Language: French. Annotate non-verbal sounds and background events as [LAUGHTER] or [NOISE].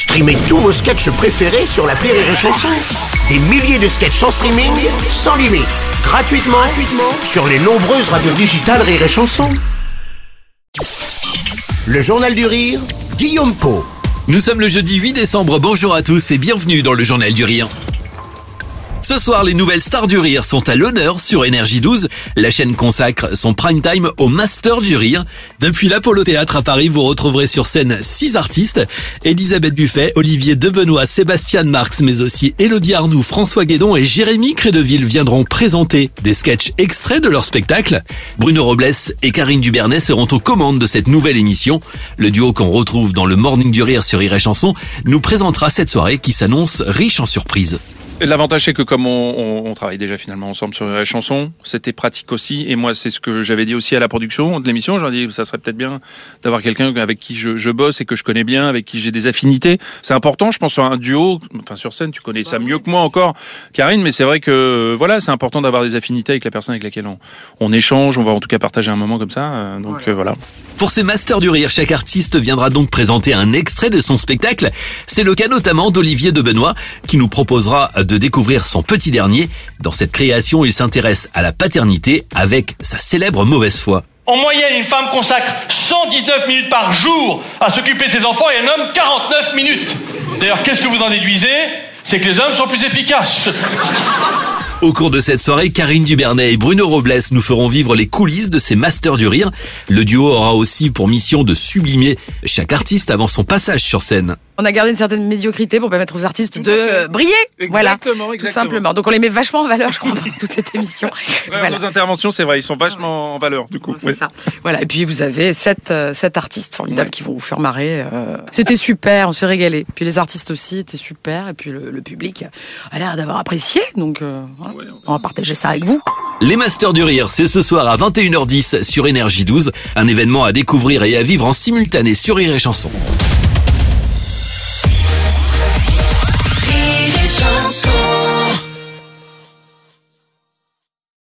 Streamez tous vos sketchs préférés sur la Rire et Chanson. Des milliers de sketchs en streaming, sans limite, gratuitement, gratuitement sur les nombreuses radios digitales Rire et Chanson. Le Journal du Rire, Guillaume Po. Nous sommes le jeudi 8 décembre, bonjour à tous et bienvenue dans le Journal du Rire. Ce soir, les nouvelles stars du rire sont à l'honneur sur Énergie 12. La chaîne consacre son prime time au Master du rire. Depuis l'Apollo Théâtre à Paris, vous retrouverez sur scène six artistes. Elisabeth Buffet, Olivier Debenois, Sébastien Marx, mais aussi Elodie Arnoux, François Guédon et Jérémy Crédeville viendront présenter des sketchs extraits de leur spectacle. Bruno Robles et Karine Dubernet seront aux commandes de cette nouvelle émission. Le duo qu'on retrouve dans le Morning du Rire sur Rire Chanson nous présentera cette soirée qui s'annonce riche en surprises. L'avantage, c'est que comme on, on, travaille déjà finalement ensemble sur la chanson, c'était pratique aussi. Et moi, c'est ce que j'avais dit aussi à la production de l'émission. J'en dit, ça serait peut-être bien d'avoir quelqu'un avec qui je, je, bosse et que je connais bien, avec qui j'ai des affinités. C'est important, je pense, sur un duo. Enfin, sur scène, tu connais ça mieux que moi encore, Karine. Mais c'est vrai que voilà, c'est important d'avoir des affinités avec la personne avec laquelle on, on, échange. On va en tout cas partager un moment comme ça. Euh, donc euh, voilà. Pour ces Masters du Rire, chaque artiste viendra donc présenter un extrait de son spectacle. C'est le cas notamment d'Olivier de Benoît, qui nous proposera de découvrir son petit dernier. Dans cette création, il s'intéresse à la paternité avec sa célèbre mauvaise foi. En moyenne, une femme consacre 119 minutes par jour à s'occuper de ses enfants et un homme 49 minutes. D'ailleurs, qu'est-ce que vous en déduisez? C'est que les hommes sont plus efficaces. Au cours de cette soirée, Karine Dubernet et Bruno Robles nous feront vivre les coulisses de ces Masters du Rire. Le duo aura aussi pour mission de sublimer chaque artiste avant son passage sur scène on a gardé une certaine médiocrité pour permettre aux artistes de briller. voilà, tout simplement. Donc on les met vachement en valeur, je crois, dans toute cette émission. [LAUGHS] voilà. Nos interventions, c'est vrai, ils sont vachement en valeur, du coup. C'est ça. Voilà. Et puis vous avez sept, euh, sept artistes formidables qui vont vous faire marrer. Euh. C'était super, on s'est régalé. Puis les artistes aussi étaient super, et puis le, public a l'air d'avoir apprécié. Donc euh, on va partager ça avec vous. Les Masters du Rire, c'est ce soir à 21h10 sur Énergie 12. Un événement à découvrir et à vivre en simultané sur Rire et Chanson. Emotions